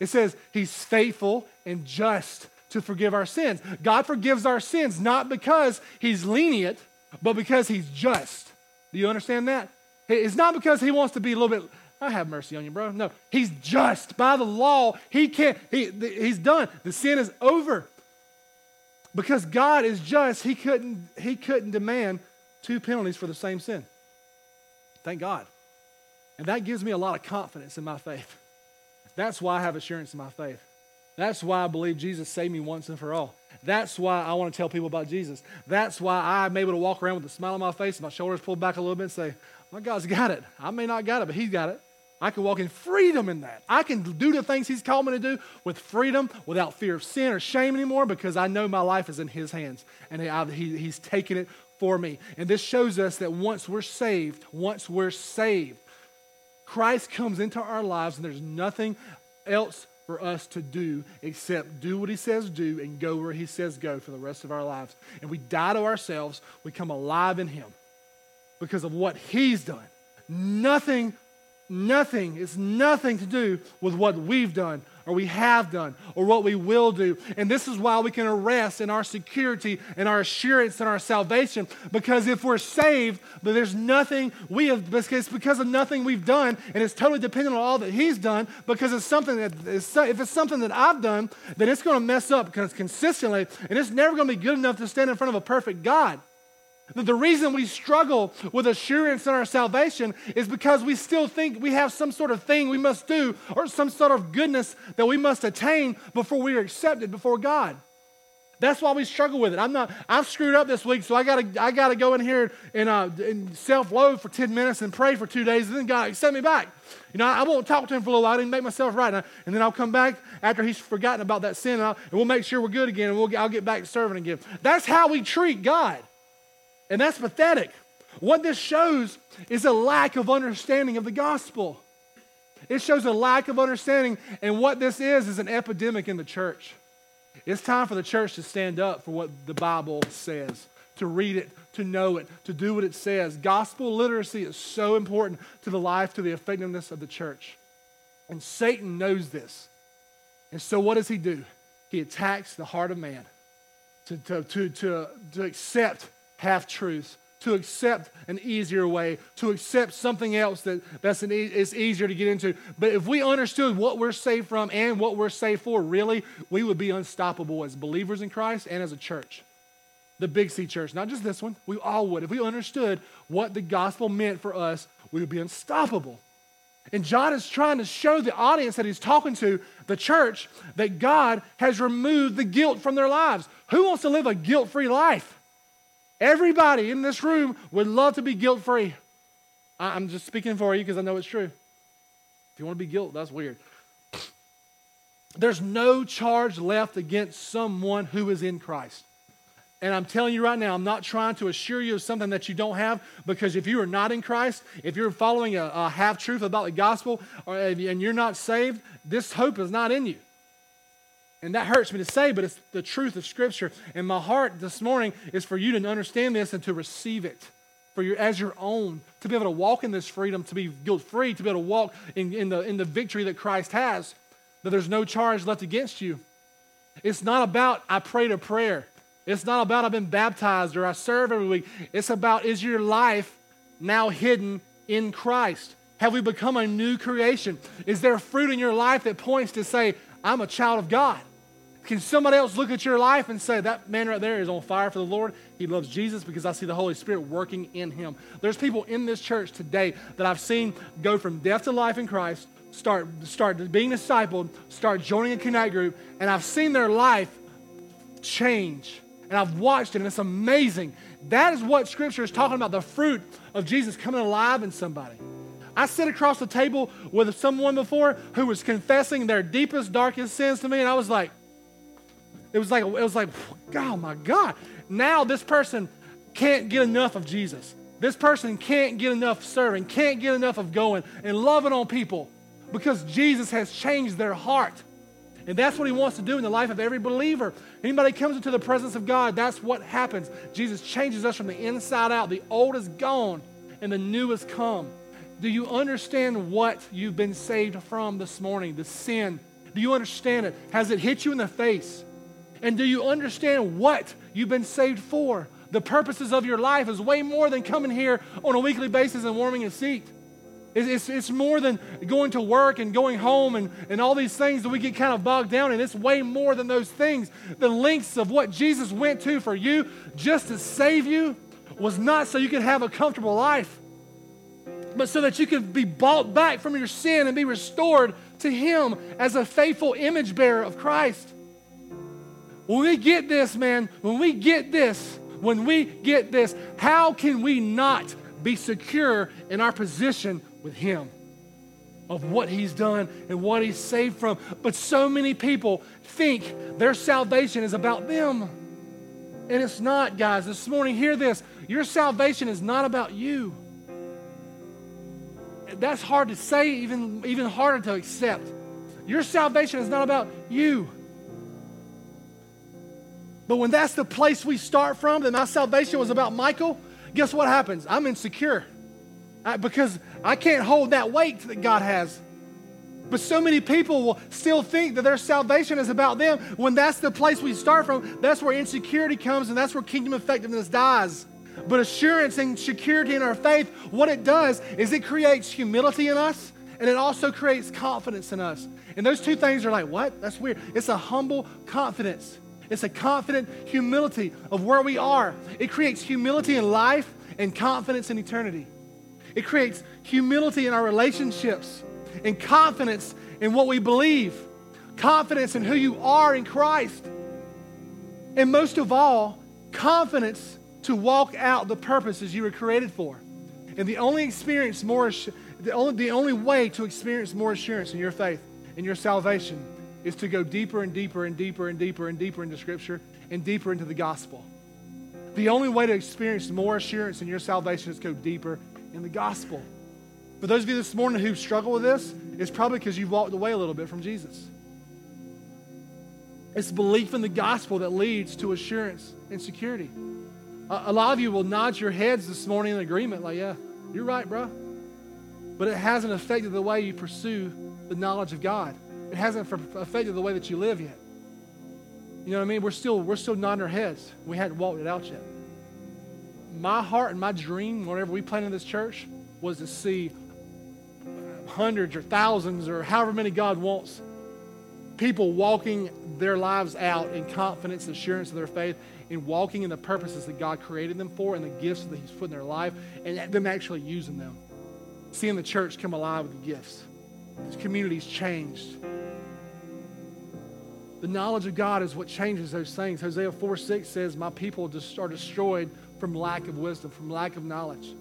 It says he's faithful and just to forgive our sins. God forgives our sins not because he's lenient, but because he's just. Do you understand that? It's not because he wants to be a little bit, I have mercy on you, bro. No, he's just. By the law, he can't, he, he's done. The sin is over. Because God is just, he couldn't, he couldn't demand two penalties for the same sin. Thank God. And that gives me a lot of confidence in my faith. That's why I have assurance in my faith. That's why I believe Jesus saved me once and for all. That's why I want to tell people about Jesus. That's why I'm able to walk around with a smile on my face, my shoulders pulled back a little bit, and say, My God's got it. I may not got it, but He's got it. I can walk in freedom in that. I can do the things He's called me to do with freedom, without fear of sin or shame anymore, because I know my life is in His hands and he, He's taken it for me. And this shows us that once we're saved, once we're saved, Christ comes into our lives and there's nothing else for us to do except do what he says do and go where he says go for the rest of our lives. And we die to ourselves, we come alive in him because of what he's done. Nothing, nothing, it's nothing to do with what we've done or we have done or what we will do. And this is why we can rest in our security and our assurance in our salvation. Because if we're saved, but there's nothing we have, it's because of nothing we've done, and it's totally dependent on all that He's done, because it's something that, if it's something that I've done, then it's going to mess up consistently, and it's never going to be good enough to stand in front of a perfect God. The reason we struggle with assurance in our salvation is because we still think we have some sort of thing we must do or some sort of goodness that we must attain before we are accepted before God. That's why we struggle with it. I'm not. I've screwed up this week, so I gotta. I gotta go in here and, uh, and self-load for ten minutes and pray for two days, and then God accept me back. You know, I, I won't talk to Him for a little while and make myself right, and, I, and, then I'll come back after He's forgotten about that sin, and, and we'll make sure we're good again, and we'll, I'll get back to serving again. That's how we treat God. And that's pathetic. What this shows is a lack of understanding of the gospel. It shows a lack of understanding, and what this is is an epidemic in the church. It's time for the church to stand up for what the Bible says, to read it, to know it, to do what it says. Gospel literacy is so important to the life, to the effectiveness of the church. And Satan knows this. And so what does he do? He attacks the heart of man to, to, to, to, to accept half truths, to accept an easier way, to accept something else that that's an e- is easier to get into. But if we understood what we're saved from and what we're saved for, really, we would be unstoppable as believers in Christ and as a church. The Big C church, not just this one, we all would. If we understood what the gospel meant for us, we would be unstoppable. And John is trying to show the audience that he's talking to, the church, that God has removed the guilt from their lives. Who wants to live a guilt free life? Everybody in this room would love to be guilt free. I'm just speaking for you because I know it's true. If you want to be guilt, that's weird. There's no charge left against someone who is in Christ. And I'm telling you right now, I'm not trying to assure you of something that you don't have, because if you are not in Christ, if you're following a, a half truth about the gospel, or, and you're not saved, this hope is not in you. And that hurts me to say, but it's the truth of Scripture. And my heart this morning is for you to understand this and to receive it for your, as your own, to be able to walk in this freedom, to be guilt free, to be able to walk in, in, the, in the victory that Christ has, that there's no charge left against you. It's not about I prayed a prayer. It's not about I've been baptized or I serve every week. It's about is your life now hidden in Christ? Have we become a new creation? Is there fruit in your life that points to say, I'm a child of God? Can somebody else look at your life and say, that man right there is on fire for the Lord? He loves Jesus because I see the Holy Spirit working in him. There's people in this church today that I've seen go from death to life in Christ, start, start being discipled, start joining a connect group, and I've seen their life change. And I've watched it, and it's amazing. That is what Scripture is talking about the fruit of Jesus coming alive in somebody. I sat across the table with someone before who was confessing their deepest, darkest sins to me, and I was like, it was like, it was like, oh my God. Now this person can't get enough of Jesus. This person can't get enough serving, can't get enough of going and loving on people because Jesus has changed their heart. And that's what he wants to do in the life of every believer. Anybody comes into the presence of God, that's what happens. Jesus changes us from the inside out. The old is gone and the new has come. Do you understand what you've been saved from this morning? The sin. Do you understand it? Has it hit you in the face? And do you understand what you've been saved for? The purposes of your life is way more than coming here on a weekly basis and warming a seat. It's, it's, it's, more than going to work and going home and, and all these things that we get kind of bogged down in. It's way more than those things. The lengths of what Jesus went to for you just to save you was not so you could have a comfortable life, but so that you could be bought back from your sin and be restored to Him as a faithful image bearer of Christ. When we get this, man, when we get this, when we get this, how can we not be secure in our position with Him? Of what He's done and what He's saved from. But so many people think their salvation is about them. And it's not, guys. This morning, hear this. Your salvation is not about you. That's hard to say, even, even harder to accept. Your salvation is not about you. But when that's the place we start from, that my salvation was about Michael, guess what happens? I'm insecure I, because I can't hold that weight that God has. But so many people will still think that their salvation is about them. When that's the place we start from, that's where insecurity comes and that's where kingdom effectiveness dies. But assurance and security in our faith, what it does is it creates humility in us and it also creates confidence in us. And those two things are like, what? That's weird. It's a humble confidence. It's a confident humility of where we are. It creates humility in life and confidence in eternity. It creates humility in our relationships and confidence in what we believe, confidence in who you are in Christ. And most of all, confidence to walk out the purposes you were created for. And the only experience more the only, the only way to experience more assurance in your faith, in your salvation, is to go deeper and deeper and deeper and deeper and deeper into Scripture and deeper into the gospel. The only way to experience more assurance in your salvation is to go deeper in the gospel. For those of you this morning who struggle with this, it's probably because you've walked away a little bit from Jesus. It's belief in the gospel that leads to assurance and security. A, a lot of you will nod your heads this morning in agreement, like, yeah, you're right, bro. But it hasn't affected the way you pursue the knowledge of God. It hasn't affected the way that you live yet. You know what I mean? We're still, we're still nodding our heads. We hadn't walked it out yet. My heart and my dream, whenever we planted this church, was to see hundreds or thousands or however many God wants, people walking their lives out in confidence, assurance of their faith, in walking in the purposes that God created them for and the gifts that He's put in their life, and them actually using them. Seeing the church come alive with the gifts. This community's changed. The knowledge of God is what changes those things. Hosea 4 6 says, My people are destroyed from lack of wisdom, from lack of knowledge.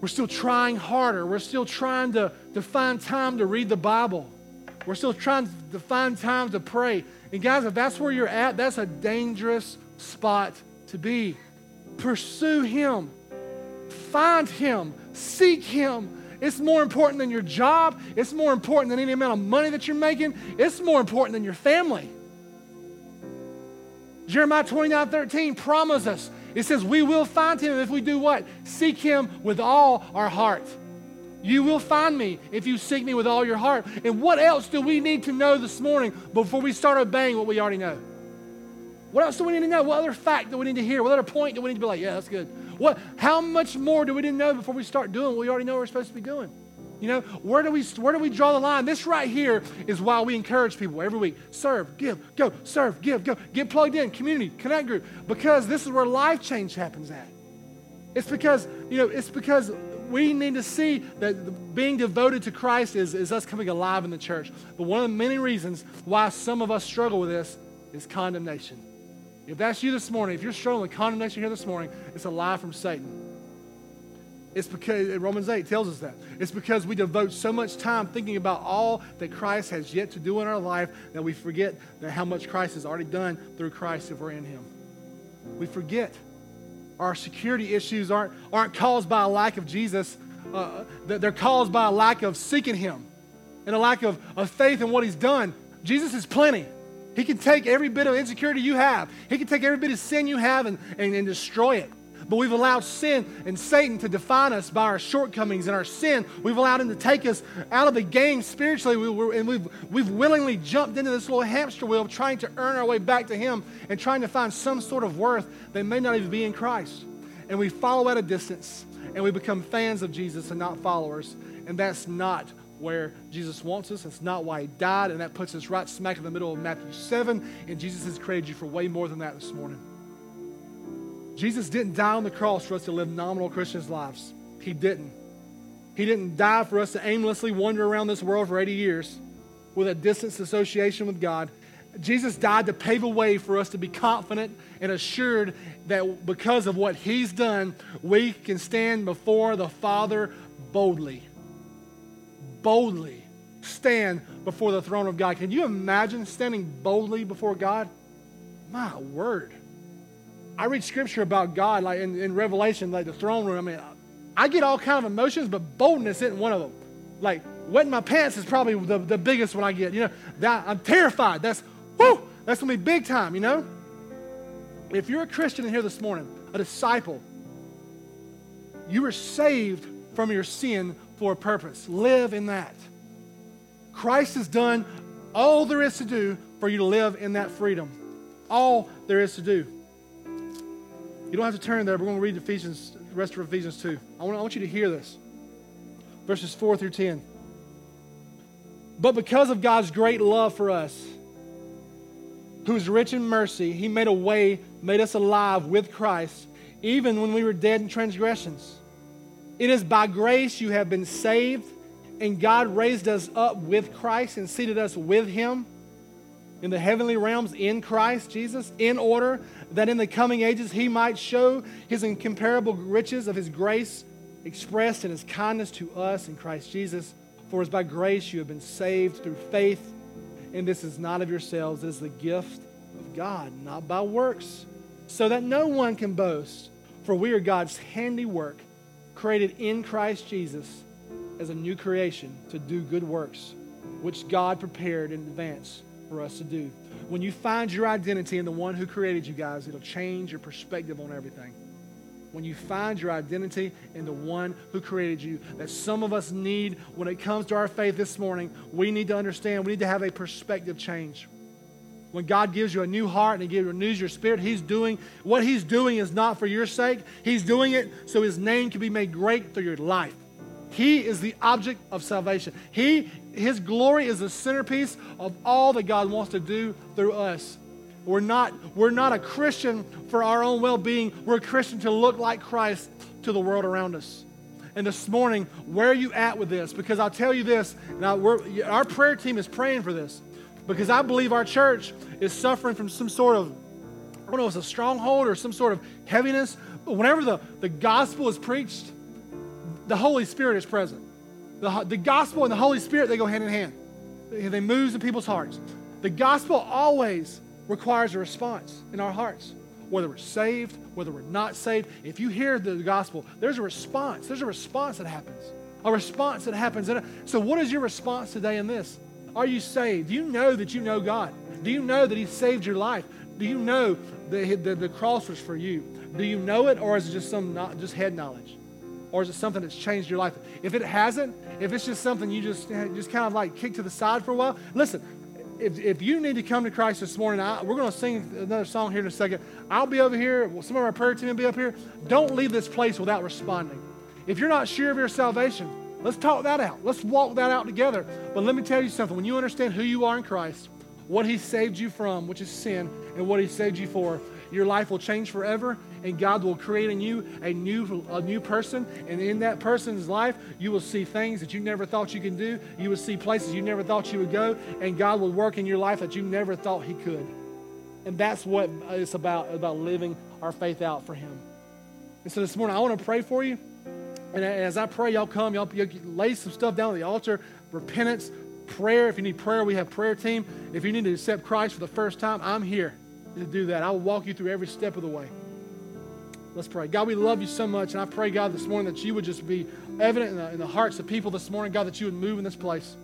We're still trying harder. We're still trying to, to find time to read the Bible. We're still trying to find time to pray. And guys, if that's where you're at, that's a dangerous spot to be. Pursue Him, find Him, seek Him. It's more important than your job. It's more important than any amount of money that you're making. It's more important than your family. Jeremiah 29 13 promises us it says, We will find him if we do what? Seek him with all our heart. You will find me if you seek me with all your heart. And what else do we need to know this morning before we start obeying what we already know? What else do we need to know? What other fact do we need to hear? What other point do we need to be like, yeah, that's good? What, how much more do we need to know before we start doing what we already know we're supposed to be doing? You know, where do we where do we draw the line? This right here is why we encourage people every week. Serve, give, go, serve, give, go. Get plugged in, community, connect group. Because this is where life change happens at. It's because, you know, it's because we need to see that being devoted to Christ is, is us coming alive in the church. But one of the many reasons why some of us struggle with this is condemnation. If that's you this morning, if you're struggling with condemnation here this morning, it's a lie from Satan. It's because Romans 8 tells us that. It's because we devote so much time thinking about all that Christ has yet to do in our life that we forget that how much Christ has already done through Christ if we're in Him. We forget. Our security issues aren't, aren't caused by a lack of Jesus, uh, they're caused by a lack of seeking Him and a lack of, of faith in what He's done. Jesus is plenty. He can take every bit of insecurity you have, He can take every bit of sin you have and, and, and destroy it. But we've allowed sin and Satan to define us by our shortcomings and our sin. We've allowed him to take us out of the game spiritually, we and we've, we've willingly jumped into this little hamster wheel of trying to earn our way back to him and trying to find some sort of worth that may not even be in Christ. And we follow at a distance and we become fans of Jesus and not followers. And that's not where Jesus wants us. That's not why he died. And that puts us right smack in the middle of Matthew 7. And Jesus has created you for way more than that this morning. Jesus didn't die on the cross for us to live nominal Christians' lives. He didn't. He didn't die for us to aimlessly wander around this world for 80 years with a distance association with God. Jesus died to pave a way for us to be confident and assured that because of what He's done, we can stand before the Father boldly. Boldly stand before the throne of God. Can you imagine standing boldly before God? My word. I read scripture about God, like in, in Revelation, like the throne room. I mean, I get all kind of emotions, but boldness isn't one of them. Like wetting my pants is probably the, the biggest one I get. You know, that I'm terrified. That's whoo, that's gonna be big time, you know? If you're a Christian in here this morning, a disciple, you were saved from your sin for a purpose. Live in that. Christ has done all there is to do for you to live in that freedom. All there is to do. You don't have to turn there. We're going to read Ephesians, the rest of Ephesians 2. I want, I want you to hear this. Verses 4 through 10. But because of God's great love for us, who is rich in mercy, he made a way, made us alive with Christ, even when we were dead in transgressions. It is by grace you have been saved, and God raised us up with Christ and seated us with him in the heavenly realms in Christ Jesus, in order that in the coming ages he might show his incomparable riches of his grace expressed in his kindness to us in Christ Jesus. For as by grace you have been saved through faith, and this is not of yourselves, it is the gift of God, not by works, so that no one can boast. For we are God's handiwork created in Christ Jesus as a new creation to do good works, which God prepared in advance for us to do. When you find your identity in the one who created you guys, it'll change your perspective on everything. When you find your identity in the one who created you, that some of us need when it comes to our faith this morning, we need to understand, we need to have a perspective change. When God gives you a new heart and He renews your spirit, He's doing what He's doing is not for your sake. He's doing it so His name can be made great through your life. He is the object of salvation. He, His glory is the centerpiece of all that God wants to do through us. We're not, we're not a Christian for our own well being, we're a Christian to look like Christ to the world around us. And this morning, where are you at with this? Because I'll tell you this, Now, our prayer team is praying for this. Because I believe our church is suffering from some sort of, I don't know, it's a stronghold or some sort of heaviness. But whenever the, the gospel is preached, the Holy Spirit is present. The, the gospel and the Holy Spirit, they go hand in hand. They, they move in people's hearts. The gospel always requires a response in our hearts. Whether we're saved, whether we're not saved, if you hear the gospel, there's a response. There's a response that happens. A response that happens. Uh, so, what is your response today in this? Are you saved? Do you know that you know God? Do you know that He saved your life? Do you know that the, the cross was for you? Do you know it, or is it just some not, just head knowledge, or is it something that's changed your life? If it hasn't, if it's just something you just just kind of like kick to the side for a while, listen. If, if you need to come to Christ this morning, I, we're going to sing another song here in a second. I'll be over here. Some of our prayer team will be up here. Don't leave this place without responding. If you're not sure of your salvation, Let's talk that out. Let's walk that out together. But let me tell you something. When you understand who you are in Christ, what He saved you from, which is sin, and what He saved you for, your life will change forever, and God will create in you a new, a new person. And in that person's life, you will see things that you never thought you could do. You will see places you never thought you would go, and God will work in your life that you never thought He could. And that's what it's about, about living our faith out for Him. And so this morning, I want to pray for you. And as I pray, y'all come, y'all, lay some stuff down at the altar, repentance, prayer. If you need prayer, we have prayer team. If you need to accept Christ for the first time, I'm here to do that. I will walk you through every step of the way. Let's pray. God, we love you so much, and I pray, God, this morning that you would just be evident in the, in the hearts of people this morning, God, that you would move in this place.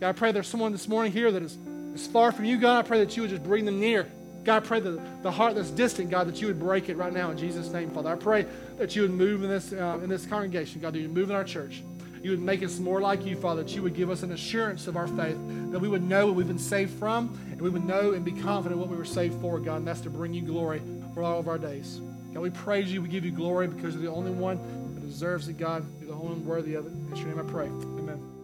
God, I pray there's someone this morning here that is, is far from you, God. I pray that you would just bring them near. God, I pray that the heart that's distant, God, that you would break it right now in Jesus' name, Father. I pray that you would move in this, uh, in this congregation, God, that you move in our church. You would make us more like you, Father, that you would give us an assurance of our faith, that we would know what we've been saved from, and we would know and be confident what we were saved for, God, and that's to bring you glory for all of our days. God, we praise you. We give you glory because you're the only one that deserves it, God. You're the only one worthy of it. In your name I pray.